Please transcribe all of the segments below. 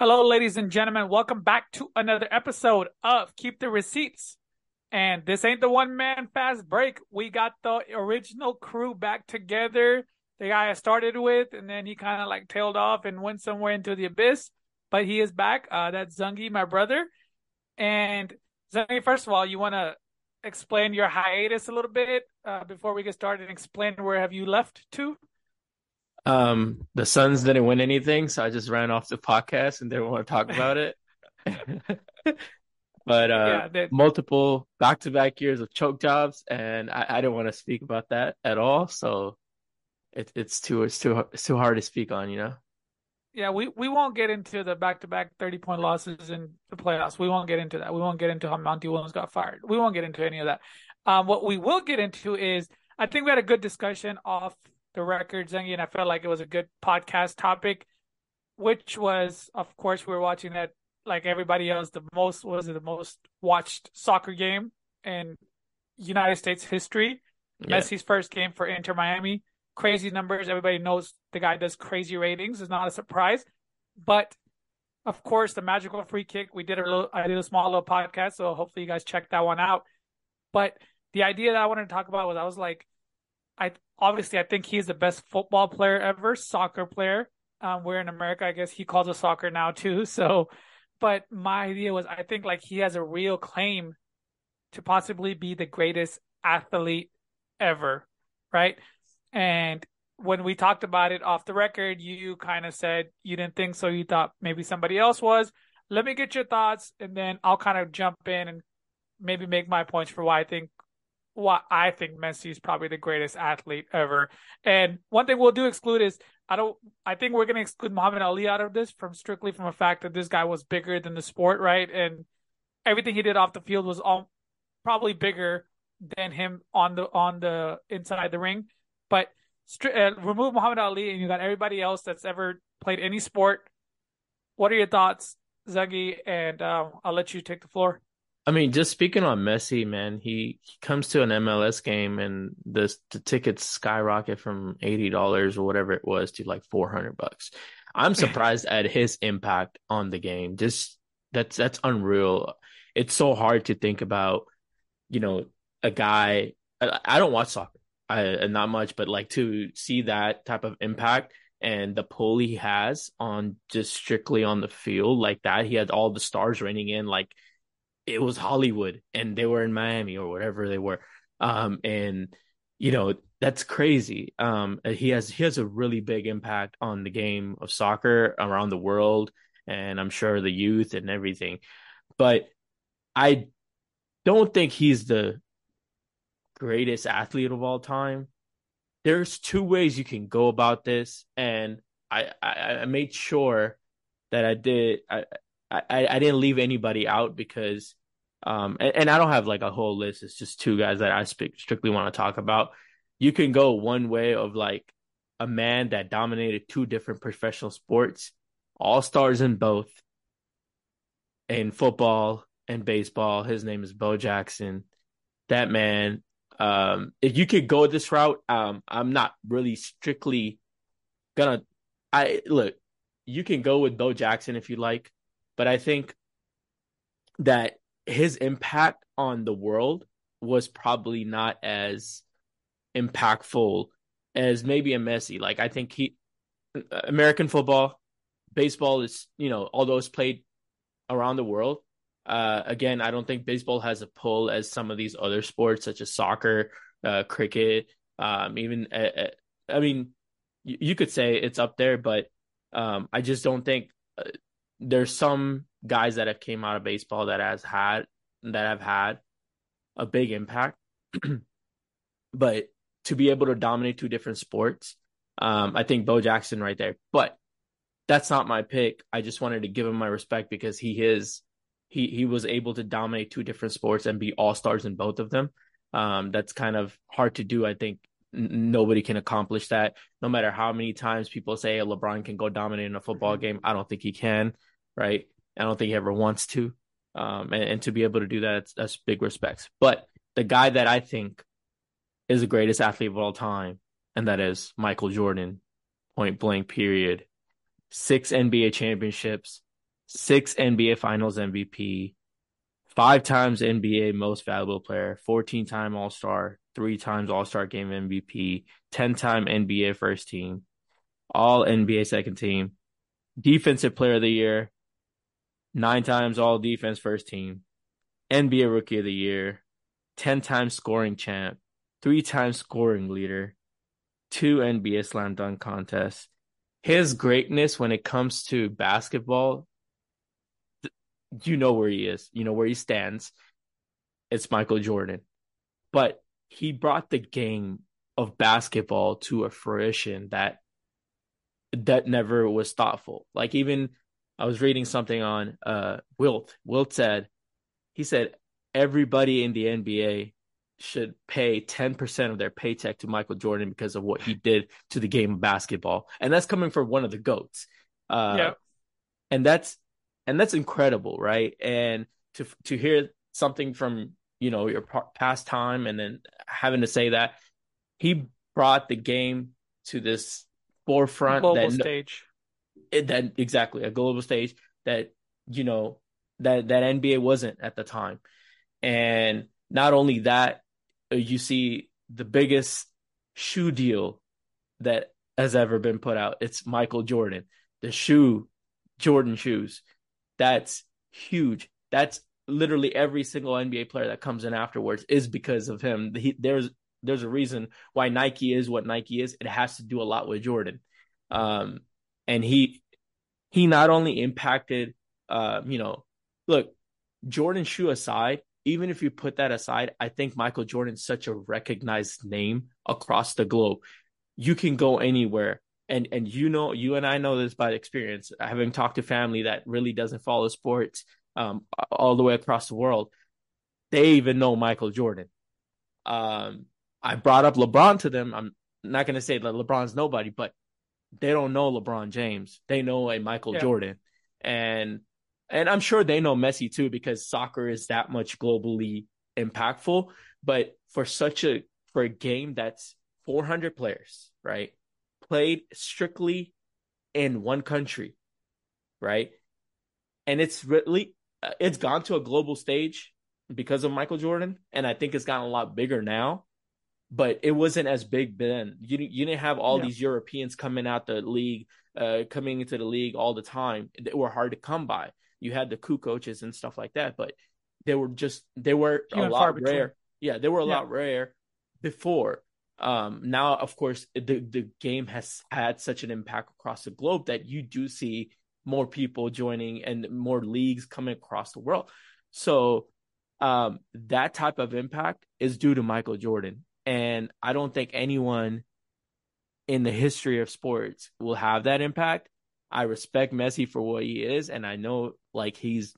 Hello, ladies and gentlemen. Welcome back to another episode of Keep the Receipts. And this ain't the one man fast break. We got the original crew back together. The guy I started with, and then he kind of like tailed off and went somewhere into the abyss. But he is back. Uh, that's Zungi, my brother. And Zungi, first of all, you want to explain your hiatus a little bit uh, before we get started and explain where have you left to? Um, the Suns didn't win anything, so I just ran off the podcast and didn't want to talk about it. but uh, yeah, multiple back-to-back years of choke jobs, and I, I didn't want to speak about that at all. So it, it's too it's too it's too hard to speak on, you know. Yeah, we, we won't get into the back-to-back thirty-point losses in the playoffs. We won't get into that. We won't get into how Monty Williams got fired. We won't get into any of that. Um, what we will get into is I think we had a good discussion off the record, Zengi, and I felt like it was a good podcast topic, which was, of course, we were watching that like everybody else. The most was the most watched soccer game in United States history. Yeah. Messi's first game for Inter Miami, crazy numbers. Everybody knows the guy does crazy ratings. It's not a surprise, but of course, the magical free kick. We did a little, I did a small little podcast, so hopefully you guys check that one out. But the idea that I wanted to talk about was I was like, I obviously I think he's the best football player ever, soccer player. Um, we're in America, I guess he calls it soccer now too. So, but my idea was I think like he has a real claim to possibly be the greatest athlete ever, right? And when we talked about it off the record, you kind of said you didn't think so. You thought maybe somebody else was. Let me get your thoughts, and then I'll kind of jump in and maybe make my points for why I think why I think Messi is probably the greatest athlete ever. And one thing we'll do exclude is I don't I think we're gonna exclude Muhammad Ali out of this from strictly from a fact that this guy was bigger than the sport, right? And everything he did off the field was all probably bigger than him on the on the inside the ring. But uh, remove Muhammad Ali and you got everybody else that's ever played any sport. What are your thoughts, Zuggy? And um, I'll let you take the floor. I mean, just speaking on Messi, man, he, he comes to an MLS game and the the tickets skyrocket from eighty dollars or whatever it was to like four hundred bucks. I'm surprised at his impact on the game. Just that's that's unreal. It's so hard to think about, you know, a guy. I, I don't watch soccer, I not much, but like to see that type of impact and the pull he has on just strictly on the field like that. He had all the stars raining in like it was Hollywood and they were in Miami or whatever they were. Um, and you know, that's crazy. Um, he has he has a really big impact on the game of soccer around the world, and I'm sure the youth and everything. But I don't think he's the greatest athlete of all time. There's two ways you can go about this, and I I, I made sure that I did I, I I didn't leave anybody out because um, and, and, I don't have like a whole list. It's just two guys that I speak, strictly want to talk about. You can go one way of like a man that dominated two different professional sports, all stars in both, in football and baseball. His name is Bo Jackson. That man, um, if you could go this route, um, I'm not really strictly gonna. I look, you can go with Bo Jackson if you like, but I think that his impact on the world was probably not as impactful as maybe a Messi. Like I think he American football, baseball is, you know, although it's played around the world, uh, again, I don't think baseball has a pull as some of these other sports such as soccer, uh, cricket, um, even uh, uh I mean, you, you, could say it's up there, but um, I just don't think uh, there's some guys that have came out of baseball that has had that have had a big impact. but to be able to dominate two different sports, um, I think Bo Jackson right there. But that's not my pick. I just wanted to give him my respect because he is he he was able to dominate two different sports and be all stars in both of them. Um, that's kind of hard to do. I think n- nobody can accomplish that. No matter how many times people say LeBron can go dominate in a football mm-hmm. game, I don't think he can. Right? I don't think he ever wants to. Um, and, and to be able to do that, that's, big respects. But the guy that I think is the greatest athlete of all time, and that is Michael Jordan, point blank, period. Six NBA championships, six NBA Finals MVP, five times NBA Most Valuable Player, 14 time All Star, three times All Star Game MVP, 10 time NBA First Team, All NBA Second Team, Defensive Player of the Year, nine times All Defense First Team, NBA Rookie of the Year, 10 times scoring champ, three times scoring leader, two NBA slam dunk contests. His greatness when it comes to basketball, you know where he is, you know where he stands. It's Michael Jordan. But he brought the game of basketball to a fruition that that never was thoughtful. Like even I was reading something on uh Wilt. Wilt said he said everybody in the NBA should pay 10% of their paycheck to Michael Jordan because of what he did to the game of basketball. And that's coming from one of the goats. Uh, yeah. And that's and that's incredible, right? And to to hear something from, you know, your past time and then having to say that he brought the game to this forefront global that stage. It, that exactly a global stage that you know that that NBA wasn't at the time. And not only that, uh, you see the biggest shoe deal that has ever been put out. It's Michael Jordan, the shoe, Jordan shoes. That's huge. That's literally every single NBA player that comes in afterwards is because of him. He, there's there's a reason why Nike is what Nike is. It has to do a lot with Jordan, um, and he he not only impacted, uh, you know, look, Jordan shoe aside, even if you put that aside, I think Michael Jordan's such a recognized name across the globe. You can go anywhere. And and you know, you and I know this by experience, having talked to family that really doesn't follow sports um, all the way across the world. They even know Michael Jordan. Um, I brought up LeBron to them. I'm not going to say that LeBron's nobody, but they don't know LeBron James. They know a Michael yeah. Jordan. And and I'm sure they know Messi too because soccer is that much globally impactful. But for such a for a game that's 400 players, right, played strictly in one country, right, and it's really uh, it's gone to a global stage because of Michael Jordan, and I think it's gotten a lot bigger now. But it wasn't as big then. You you didn't have all yeah. these Europeans coming out the league, uh, coming into the league all the time. They were hard to come by you had the coup coaches and stuff like that, but they were just they were a lot rare. Yeah, they were a yeah. lot rare before. Um, now, of course, the the game has had such an impact across the globe that you do see more people joining and more leagues coming across the world. So um, that type of impact is due to Michael Jordan, and I don't think anyone in the history of sports will have that impact. I respect Messi for what he is, and I know like he's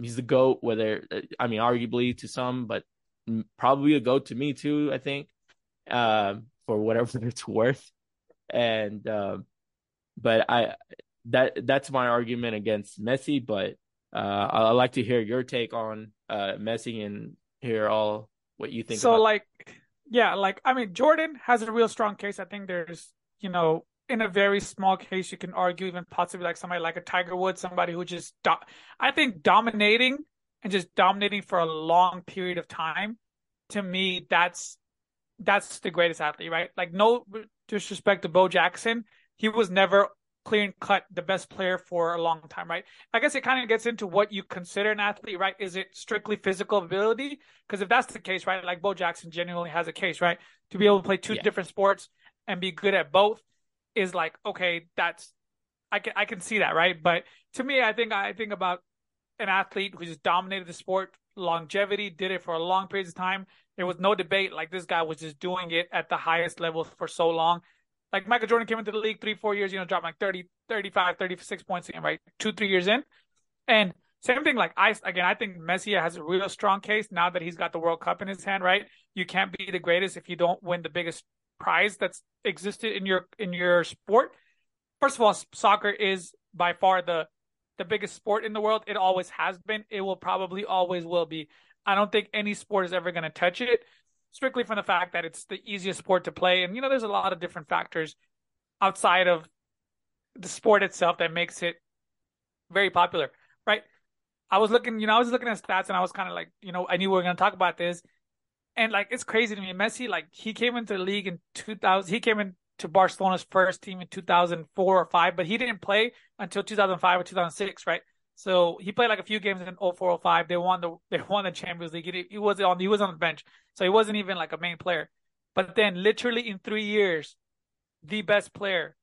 he's the goat. Whether I mean, arguably to some, but probably a goat to me too. I think uh, for whatever it's worth, and uh, but I that that's my argument against Messi. But uh, I, would like to hear your take on uh, Messi and hear all what you think. So, about- like, yeah, like I mean, Jordan has a real strong case. I think there's you know in a very small case, you can argue even possibly like somebody like a Tiger Woods, somebody who just, do- I think dominating and just dominating for a long period of time. To me, that's that's the greatest athlete, right? Like no disrespect to Bo Jackson, he was never clear and cut the best player for a long time, right? I guess it kind of gets into what you consider an athlete, right? Is it strictly physical ability? Because if that's the case, right, like Bo Jackson genuinely has a case, right, to be able to play two yeah. different sports and be good at both is like okay that's i can i can see that right but to me i think i think about an athlete who just dominated the sport longevity did it for a long period of time there was no debate like this guy was just doing it at the highest level for so long like michael jordan came into the league three four years you know dropped like 30 35 36 points again right two three years in and same thing like i again i think messi has a real strong case now that he's got the world cup in his hand right you can't be the greatest if you don't win the biggest prize that's existed in your in your sport. First of all, soccer is by far the the biggest sport in the world. It always has been. It will probably always will be. I don't think any sport is ever going to touch it, strictly from the fact that it's the easiest sport to play. And you know, there's a lot of different factors outside of the sport itself that makes it very popular. right? I was looking, you know, I was looking at stats and I was kind of like, you know, I knew we were going to talk about this. And like, it's crazy to me. Messi, like, he came into the league in 2000. He came into Barcelona's first team in 2004 or five, but he didn't play until 2005 or 2006, right? So he played like a few games in 04, 05. They won the they won the Champions League. He, he was on he was on the bench, so he wasn't even like a main player. But then, literally in three years, the best player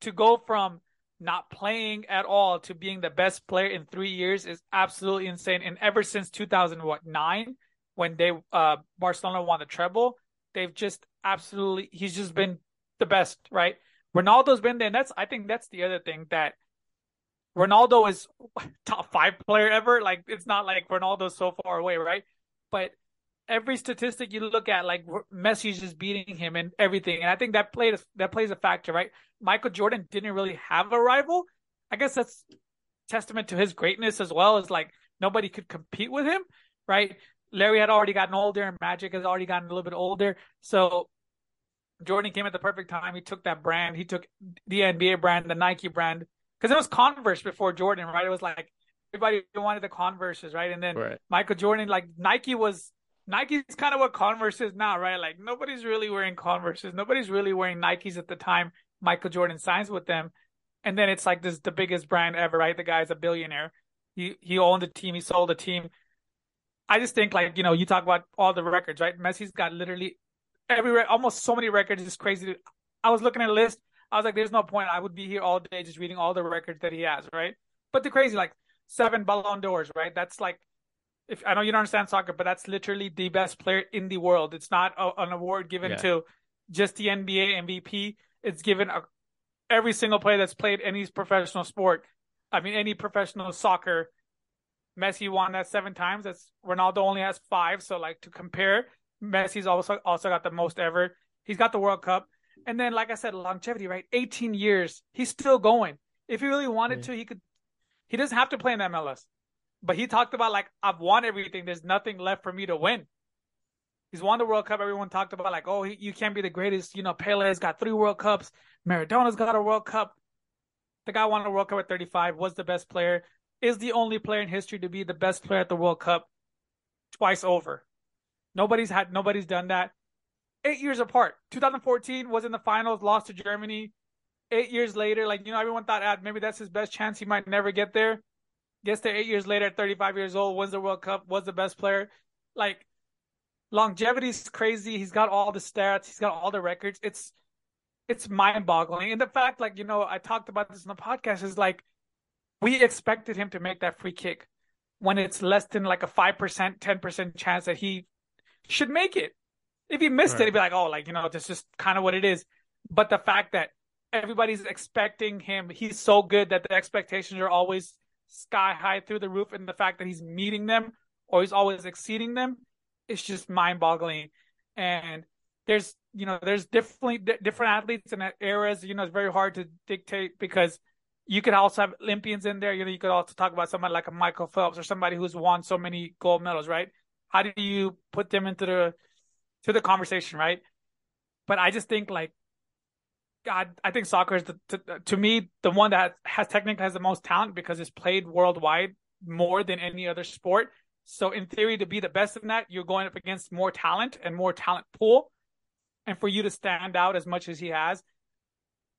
to go from not playing at all to being the best player in three years is absolutely insane. And ever since 2009, when they uh Barcelona won the treble, they've just absolutely he's just been the best, right? Ronaldo's been there, and that's I think that's the other thing that Ronaldo is top five player ever. Like it's not like Ronaldo's so far away, right? But every statistic you look at, like Messi's just beating him and everything, and I think that played that plays a factor, right? Michael Jordan didn't really have a rival. I guess that's testament to his greatness as well as like nobody could compete with him, right? Larry had already gotten older and Magic has already gotten a little bit older. So Jordan came at the perfect time. He took that brand. He took the NBA brand, the Nike brand, because it was Converse before Jordan, right? It was like everybody wanted the Converses, right? And then right. Michael Jordan, like Nike was Nike's kind of what Converse is now, right? Like nobody's really wearing Converses. Nobody's really wearing Nikes at the time Michael Jordan signs with them. And then it's like this the biggest brand ever, right? The guy's a billionaire. He he owned the team, he sold the team. I just think like, you know, you talk about all the records, right? Messi's got literally every almost so many records. It's crazy. I was looking at a list. I was like, there's no point. I would be here all day just reading all the records that he has, right? But the crazy, like seven Ballon d'Ors, right? That's like if I know you don't understand soccer, but that's literally the best player in the world. It's not a, an award given yeah. to just the NBA MVP. It's given a, every single player that's played any professional sport. I mean, any professional soccer. Messi won that seven times. That's Ronaldo only has five. So like to compare, Messi's also also got the most ever. He's got the World Cup, and then like I said, longevity, right? 18 years. He's still going. If he really wanted to, he could. He doesn't have to play in MLS. But he talked about like I've won everything. There's nothing left for me to win. He's won the World Cup. Everyone talked about like, oh, he, you can't be the greatest. You know, Pele's got three World Cups. Maradona's got a World Cup. The guy won a World Cup at 35. Was the best player. Is the only player in history to be the best player at the World Cup twice over. Nobody's had. Nobody's done that. Eight years apart. 2014 was in the finals, lost to Germany. Eight years later, like you know, everyone thought ah, maybe that's his best chance. He might never get there gets there eight years later, 35 years old, wins the World Cup, was the best player. Like longevity is crazy. He's got all the stats. He's got all the records. It's it's mind boggling. And the fact, like, you know, I talked about this in the podcast, is like we expected him to make that free kick when it's less than like a 5%, 10% chance that he should make it. If he missed right. it, he'd be like, oh, like, you know, that's just kind of what it is. But the fact that everybody's expecting him, he's so good that the expectations are always sky high through the roof, and the fact that he's meeting them or he's always exceeding them, it's just mind boggling. And there's you know there's definitely different athletes in eras. You know, it's very hard to dictate because you could also have Olympians in there. You know, you could also talk about somebody like a Michael Phelps or somebody who's won so many gold medals, right? How do you put them into the to the conversation, right? But I just think like God, I think soccer is the, to, to, me the one that has technically has the most talent because it's played worldwide more than any other sport. So in theory, to be the best in that, you're going up against more talent and more talent pool. And for you to stand out as much as he has,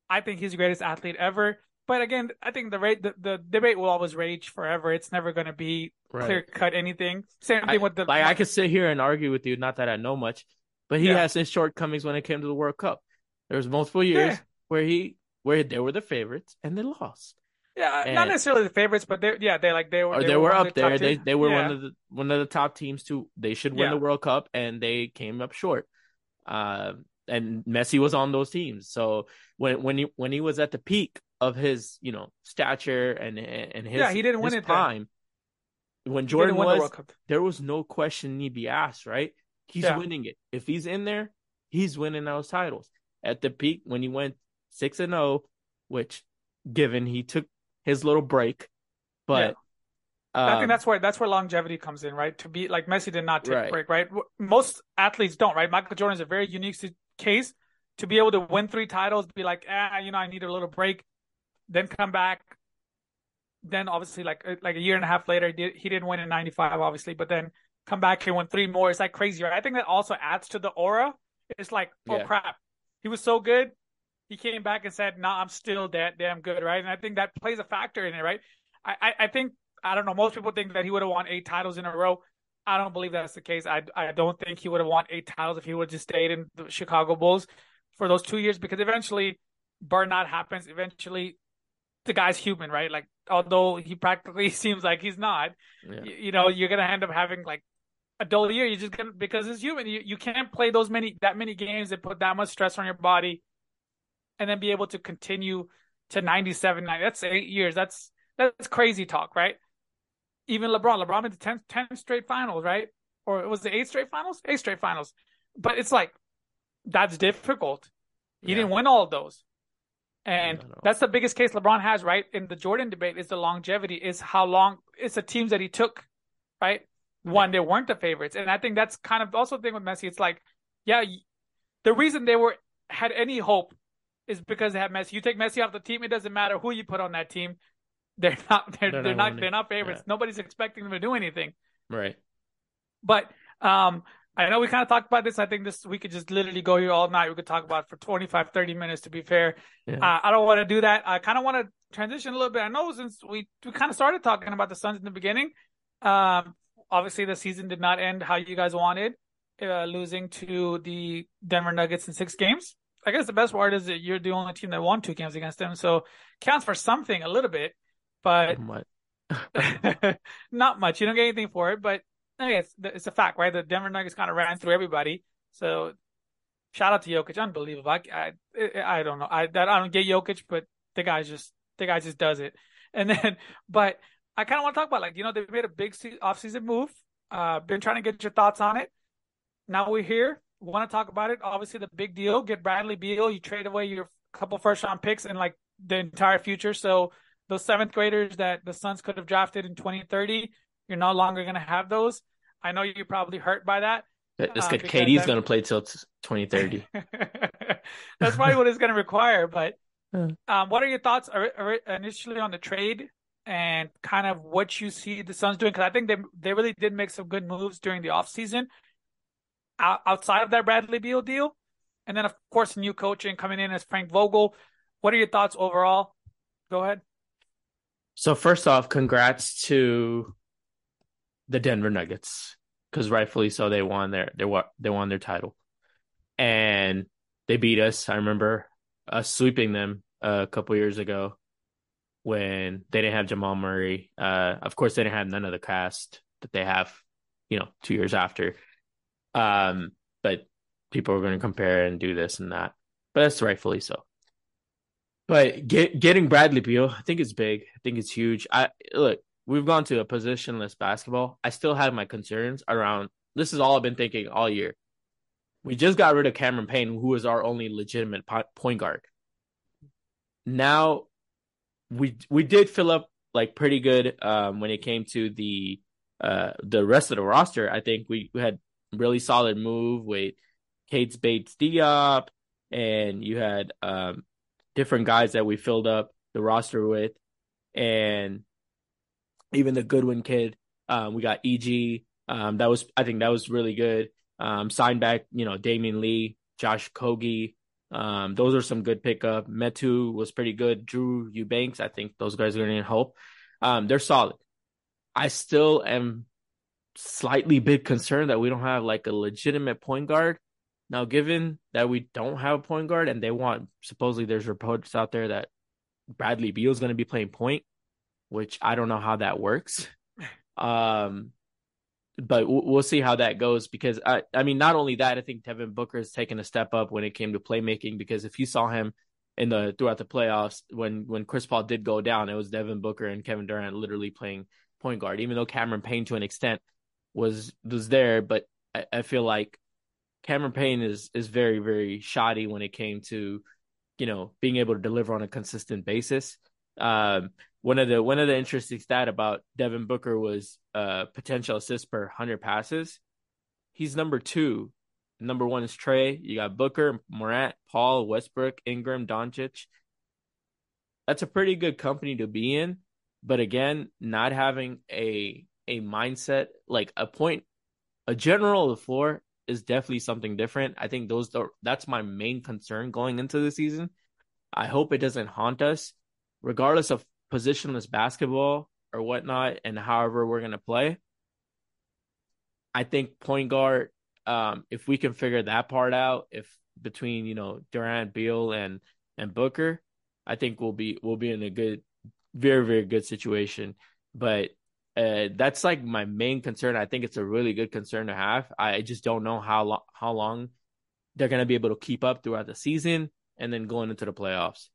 I think he's the greatest athlete ever. But again, I think the rate the, the debate will always rage forever. It's never going to be right. clear cut anything. Same thing I, with the like I could sit here and argue with you. Not that I know much, but he yeah. has his shortcomings when it came to the World Cup. There was multiple years yeah. where he where they were the favorites and they lost. Yeah, and, not necessarily the favorites, but they yeah they like they were they, they were, up the there. They they were yeah. one of the one of the top teams to they should win the World Cup and they came up short. Uh, and Messi was on those teams. So when when he when he was at the peak of his you know stature and and his yeah he didn't win it prime. Then. When Jordan was the there was no question need be asked. Right, he's yeah. winning it. If he's in there, he's winning those titles at the peak when he went six and zero, oh, which given he took his little break, but. Yeah. Um, I think that's where that's where longevity comes in, right? To be like Messi did not take right. a break, right? Most athletes don't, right? Michael Jordan is a very unique case to be able to win three titles, be like, ah, you know, I need a little break, then come back, then obviously like uh, like a year and a half later, he, did, he didn't win in '95, obviously, but then come back and win three more. It's like crazy, right? I think that also adds to the aura. It's like, oh yeah. crap, he was so good. He came back and said, "No, nah, I'm still that damn good," right? And I think that plays a factor in it, right? I, I, I think I don't know. Most people think that he would have won eight titles in a row. I don't believe that's the case. I I don't think he would have won eight titles if he would have just stayed in the Chicago Bulls for those two years because eventually burnout happens. Eventually, the guy's human, right? Like although he practically seems like he's not, yeah. you, you, know, you're gonna end up having like a dull year. You just gonna because it's human. You you can't play those many that many games and put that much stress on your body, and then be able to continue to 97. That's eight years. That's that's crazy talk, right? Even LeBron. LeBron made the 10, 10 straight finals, right? Or it was the eight straight finals? Eight straight finals. But it's like, that's difficult. He yeah. didn't win all of those. And that's the biggest case LeBron has, right? In the Jordan debate is the longevity, is how long it's the teams that he took, right? One, they weren't the favorites. And I think that's kind of also the thing with Messi. It's like, yeah, the reason they were had any hope is because they had Messi. You take Messi off the team, it doesn't matter who you put on that team. They're not. They're, they're, they're not. They're not favorites. Yeah. Nobody's expecting them to do anything. Right. But um, I know we kind of talked about this. I think this we could just literally go here all night. We could talk about for 25, 30 minutes. To be fair, yeah. uh, I don't want to do that. I kind of want to transition a little bit. I know since we we kind of started talking about the Suns in the beginning. Um, obviously the season did not end how you guys wanted, uh, losing to the Denver Nuggets in six games. I guess the best part is that you're the only team that won two games against them, so counts for something a little bit but not much. You don't get anything for it, but I guess it's a fact, right? The Denver Nuggets kind of ran through everybody. So shout out to Jokic, unbelievable. I, I, I don't know. I that I don't get Jokic, but the guy just the guy just does it. And then, but I kind of want to talk about like you know they made a big offseason move. Uh, been trying to get your thoughts on it. Now we're here. Want to talk about it? Obviously, the big deal. Get Bradley Beal. You trade away your couple first round picks and like the entire future. So those seventh graders that the Suns could have drafted in 2030, you're no longer going to have those. I know you're probably hurt by that. This uh, KD's going to play till 2030. That's probably what it's going to require. But um, what are your thoughts initially on the trade and kind of what you see the Suns doing? Because I think they they really did make some good moves during the offseason outside of that Bradley Beal deal. And then, of course, new coaching coming in as Frank Vogel. What are your thoughts overall? Go ahead. So first off, congrats to the Denver Nuggets because rightfully so they won their they won they won their title, and they beat us. I remember us sweeping them a couple years ago when they didn't have Jamal Murray. Uh, of course, they didn't have none of the cast that they have, you know, two years after. Um, but people are going to compare and do this and that, but that's rightfully so. But get, getting Bradley Beal, I think it's big. I think it's huge. I look, we've gone to a positionless basketball. I still have my concerns around. This is all I've been thinking all year. We just got rid of Cameron Payne, who was our only legitimate point guard. Now, we we did fill up like pretty good um, when it came to the uh, the rest of the roster. I think we, we had really solid move with Keita Bates-Diop, and you had um, different guys that we filled up the roster with, and even the Goodwin kid. Um, we got EG. Um, that was I think that was really good. Um, signed back, you know, Damion Lee, Josh Okogie. Um, those are some good pickup. Metu was pretty good. Drew Eubanks, I think those guys are going to help. Um, they're solid. I still am slightly bit concerned that we don't have like a legitimate point guard now, given that we don't have a point guard and they want, supposedly there's reports out there that Bradley Beal is going to be playing point, which I don't know how that works. Um, but we'll see how that goes because I, I mean, not only that, I think Devin Booker has taken a step up when it came to playmaking because if you saw him in the throughout the playoffs when when Chris Paul did go down, it was Devin Booker and Kevin Durant literally playing point guard, even though Cameron Payne to an extent was was there, but I, I feel like Cameron Payne is is very very shoddy when it came to you know being able to deliver on a consistent basis. Um, one of the one of the interesting stat about Devin Booker was uh, potential assists per hundred passes. He's number two. Number one is Trae. You got Booker, Morant, Paul, Westbrook, Ingram, Doncic. That's a pretty good company to be in. But again, not having a a mindset like a point, a general of the floor is definitely something different. I think those are that's my main concern going into the season. I hope it doesn't haunt us, regardless of positionless basketball or whatnot, and however we're gonna play. I think point guard, um, if we can figure that part out, if between you know Durant, Beal, and and Booker, I think we'll be we'll be in a good, very very good situation. But uh, that's like my main concern. I think it's a really good concern to have. I just don't know how lo- how long they're gonna be able to keep up throughout the season and then going into the playoffs.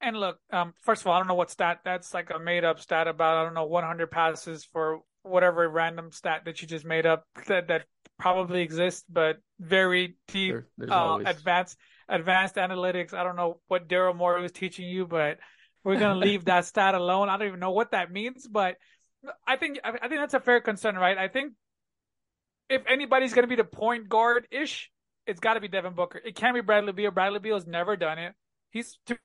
And look, um, first of all, I don't know what stat that's like a made up stat about. I don't know 100 passes for whatever random stat that you just made up that that probably exists, but very deep, There- uh, advanced advanced analytics. I don't know what Daryl Morey was teaching you, but we're gonna leave that stat alone. I don't even know what that means, but I think I think that's a fair concern, right? I think if anybody's gonna be the point guard ish, it's got to be Devin Booker. It can't be Bradley Beal. Bradley Beal has never done it. He's to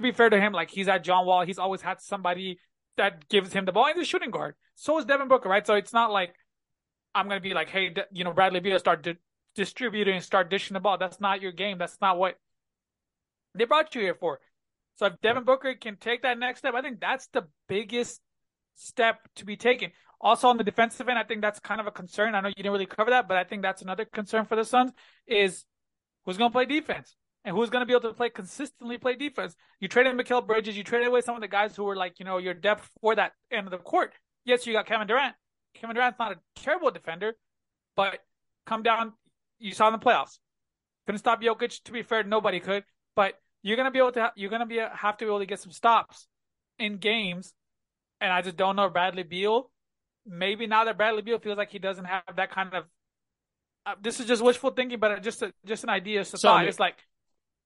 be fair to him, like he's at John Wall. He's always had somebody that gives him the ball. He's the shooting guard. So is Devin Booker, right? So it's not like I'm gonna be like, hey, you know, Bradley Beal start di- distributing, start dishing the ball. That's not your game. That's not what they brought you here for. So if Devin Booker can take that next step, I think that's the biggest step to be taken. Also on the defensive end, I think that's kind of a concern. I know you didn't really cover that, but I think that's another concern for the Suns is who's going to play defense and who's going to be able to play consistently play defense. You traded Mikal Bridges, you traded away some of the guys who were like, you know, your depth for that end of the court. Yes, you got Kevin Durant. Kevin Durant's not a terrible defender, but come down. You saw in the playoffs. Couldn't stop Jokic. To be fair, nobody could. But you're gonna be able to. You're gonna be have to be able to get some stops in games, and I just don't know Bradley Beal. Maybe now that Bradley Beal feels like he doesn't have that kind of. Uh, this is just wishful thinking, but just a, just an idea. So, I mean- it's like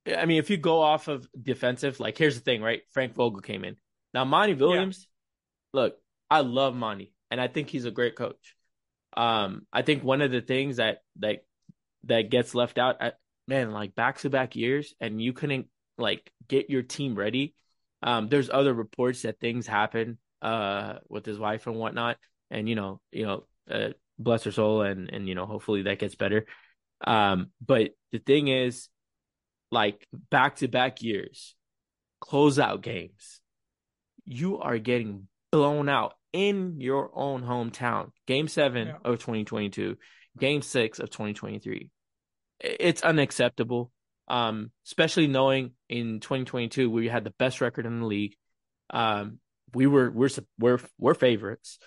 I mean, if you go off of defensive, like here's the thing, right? Frank Vogel came in. Now Monty Williams, look, I love Monty, and I think he's a great coach. Um, I think one of the things that that that gets left out, at, man, like back to back years, and you couldn't like get your team ready. Um, there's other reports that things happen uh with his wife and whatnot, and you know, you know, uh, bless her soul, and and you know, hopefully that gets better. Um, but the thing is, like back to back years, closeout games, you are getting blown out in your own hometown. Game seven Yeah. of 2022, game six of 2023. It's unacceptable. Um, especially knowing in 2022 we had the best record in the league. Um, we were we're we're we're favorites,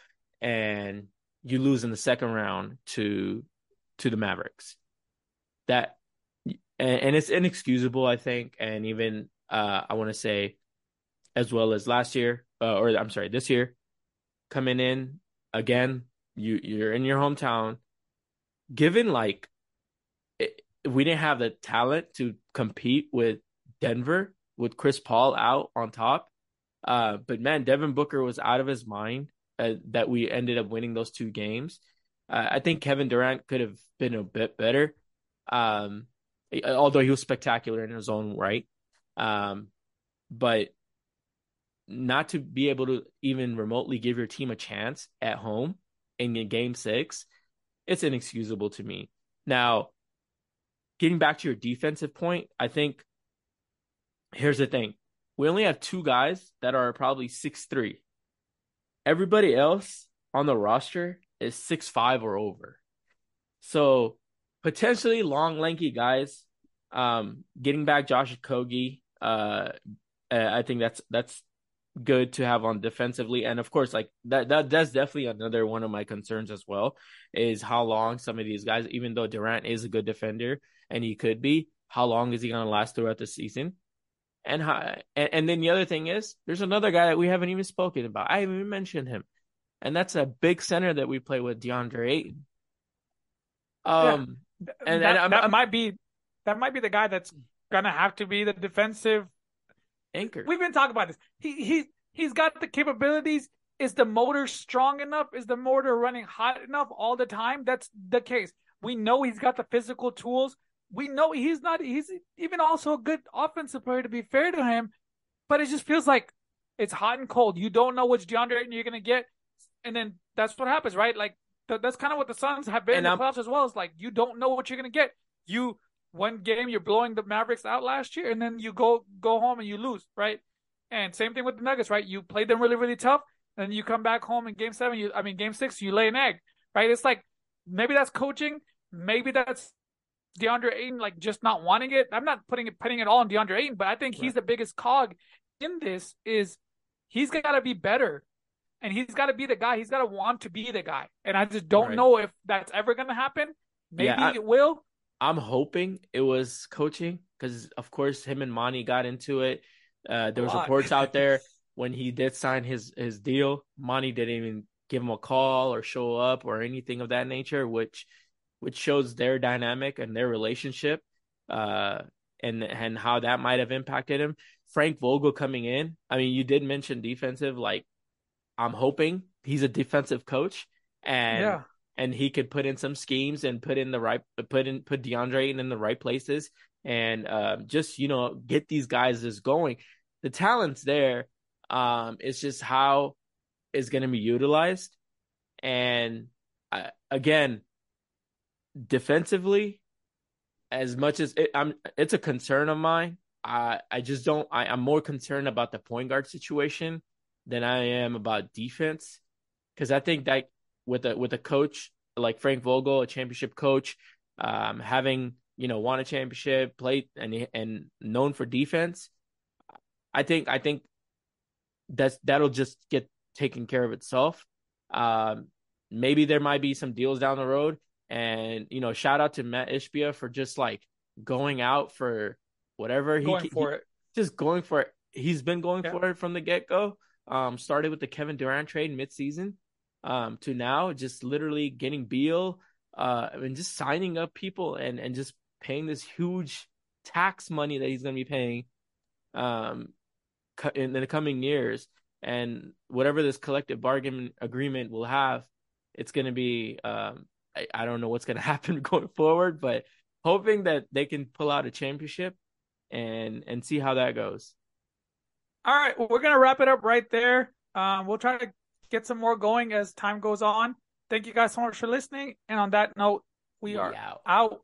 and you lose in the second round to to the Mavericks. That and, and it's inexcusable, I think, and even uh, I want to say, as well as last year, uh, or I'm sorry, this year, coming in again, you you're in your hometown. Given like, we didn't have the talent to compete with Denver with Chris Paul out on top, uh, but man, Devin Booker was out of his mind uh, that we ended up winning those two games. Uh, I think Kevin Durant could have been a bit better. Um, although he was spectacular in his own right. Um, but not to be able to even remotely give your team a chance at home in game six, it's inexcusable to me. Now, getting back to your defensive point, I think here's the thing. We only have two guys that are probably six three. Everybody else on the roster is six five or over. So potentially long, lanky guys. Um, getting back Josh Kogi, uh, I think that's that's good to have on defensively, and of course, like that that that's definitely another one of my concerns as well. Is how long some of these guys, even though Durant is a good defender and he could be, how long is he going to last throughout the season? And how, and, and then the other thing is, there's another guy that we haven't even spoken about. I haven't even mentioned him, and that's a big center that we play with, DeAndre Ayton. Um, and, that, and that might be that might be the guy that's gonna have to be the defensive anchor. We've been talking about this. He he he's got the capabilities. Is the motor strong enough? Is the motor running hot enough all the time? That's the case. We know he's got the physical tools. We know he's not. He's even also a good offensive player. To be fair to him, but it just feels like it's hot and cold. You don't know which DeAndre Ayton you're gonna get, and then that's what happens, right? Like th- that's kind of what the Suns have been and in the I'm... playoffs as well. It's like you don't know what you're gonna get. You one game you're blowing the Mavericks out last year, and then you go go home and you lose, right? And same thing with the Nuggets, right? You played them really really tough, and you come back home in Game Seven. You I mean Game Six, you lay an egg, right? It's like maybe that's coaching, maybe that's DeAndre Ayton like just not wanting it. I'm not putting it putting it all on DeAndre Ayton, but I think he's right. the biggest cog in this. Is he's got to be better, and he's got to be the guy. He's got to want to be the guy, and I just don't right. know if that's ever going to happen. Maybe yeah, I, it will. I'm hoping it was coaching because, of course, him and Monty got into it. Uh, there was reports out there when he did sign his his deal. Monty didn't even give him a call or show up or anything of that nature, which which shows their dynamic and their relationship, uh, and and how that might have impacted him. Frank Vogel coming in. I mean, you did mention defensive. Like, I'm hoping he's a defensive coach, and yeah. And he could put in some schemes and put in the right put in put DeAndre in in the right places, and uh, just you know get these guys just going. The talent's there. Um, it's just how is going to be utilized, and uh, again, defensively, as much as it, I'm, it's a concern of mine. I I just don't. I, I'm more concerned about the point guard situation than I am about defense, because I think that with a with a coach like Frank Vogel, a championship coach, um, having you know won a championship, played and and known for defense, I think I think that's that'll just get taken care of itself. Um, maybe there might be some deals down the road, and you know, shout out to Mat Ishbia for just like going out for whatever going he for he, just going for it. He's been going yeah. for it from the get go. Um, started with the Kevin Durant trade mid season, um, to now just literally getting Beal, uh, and just signing up people and and just paying this huge tax money that he's going to be paying, um, in the coming years. And whatever this collective bargain agreement will have, it's going to be um, I, I don't know what's going to happen going forward, but hoping that they can pull out a championship and and see how that goes. All right, we're gonna wrap it up right there. Um, we'll try to get some more going as time goes on. Thank you guys so much for listening. And on that note, we, we are out. out.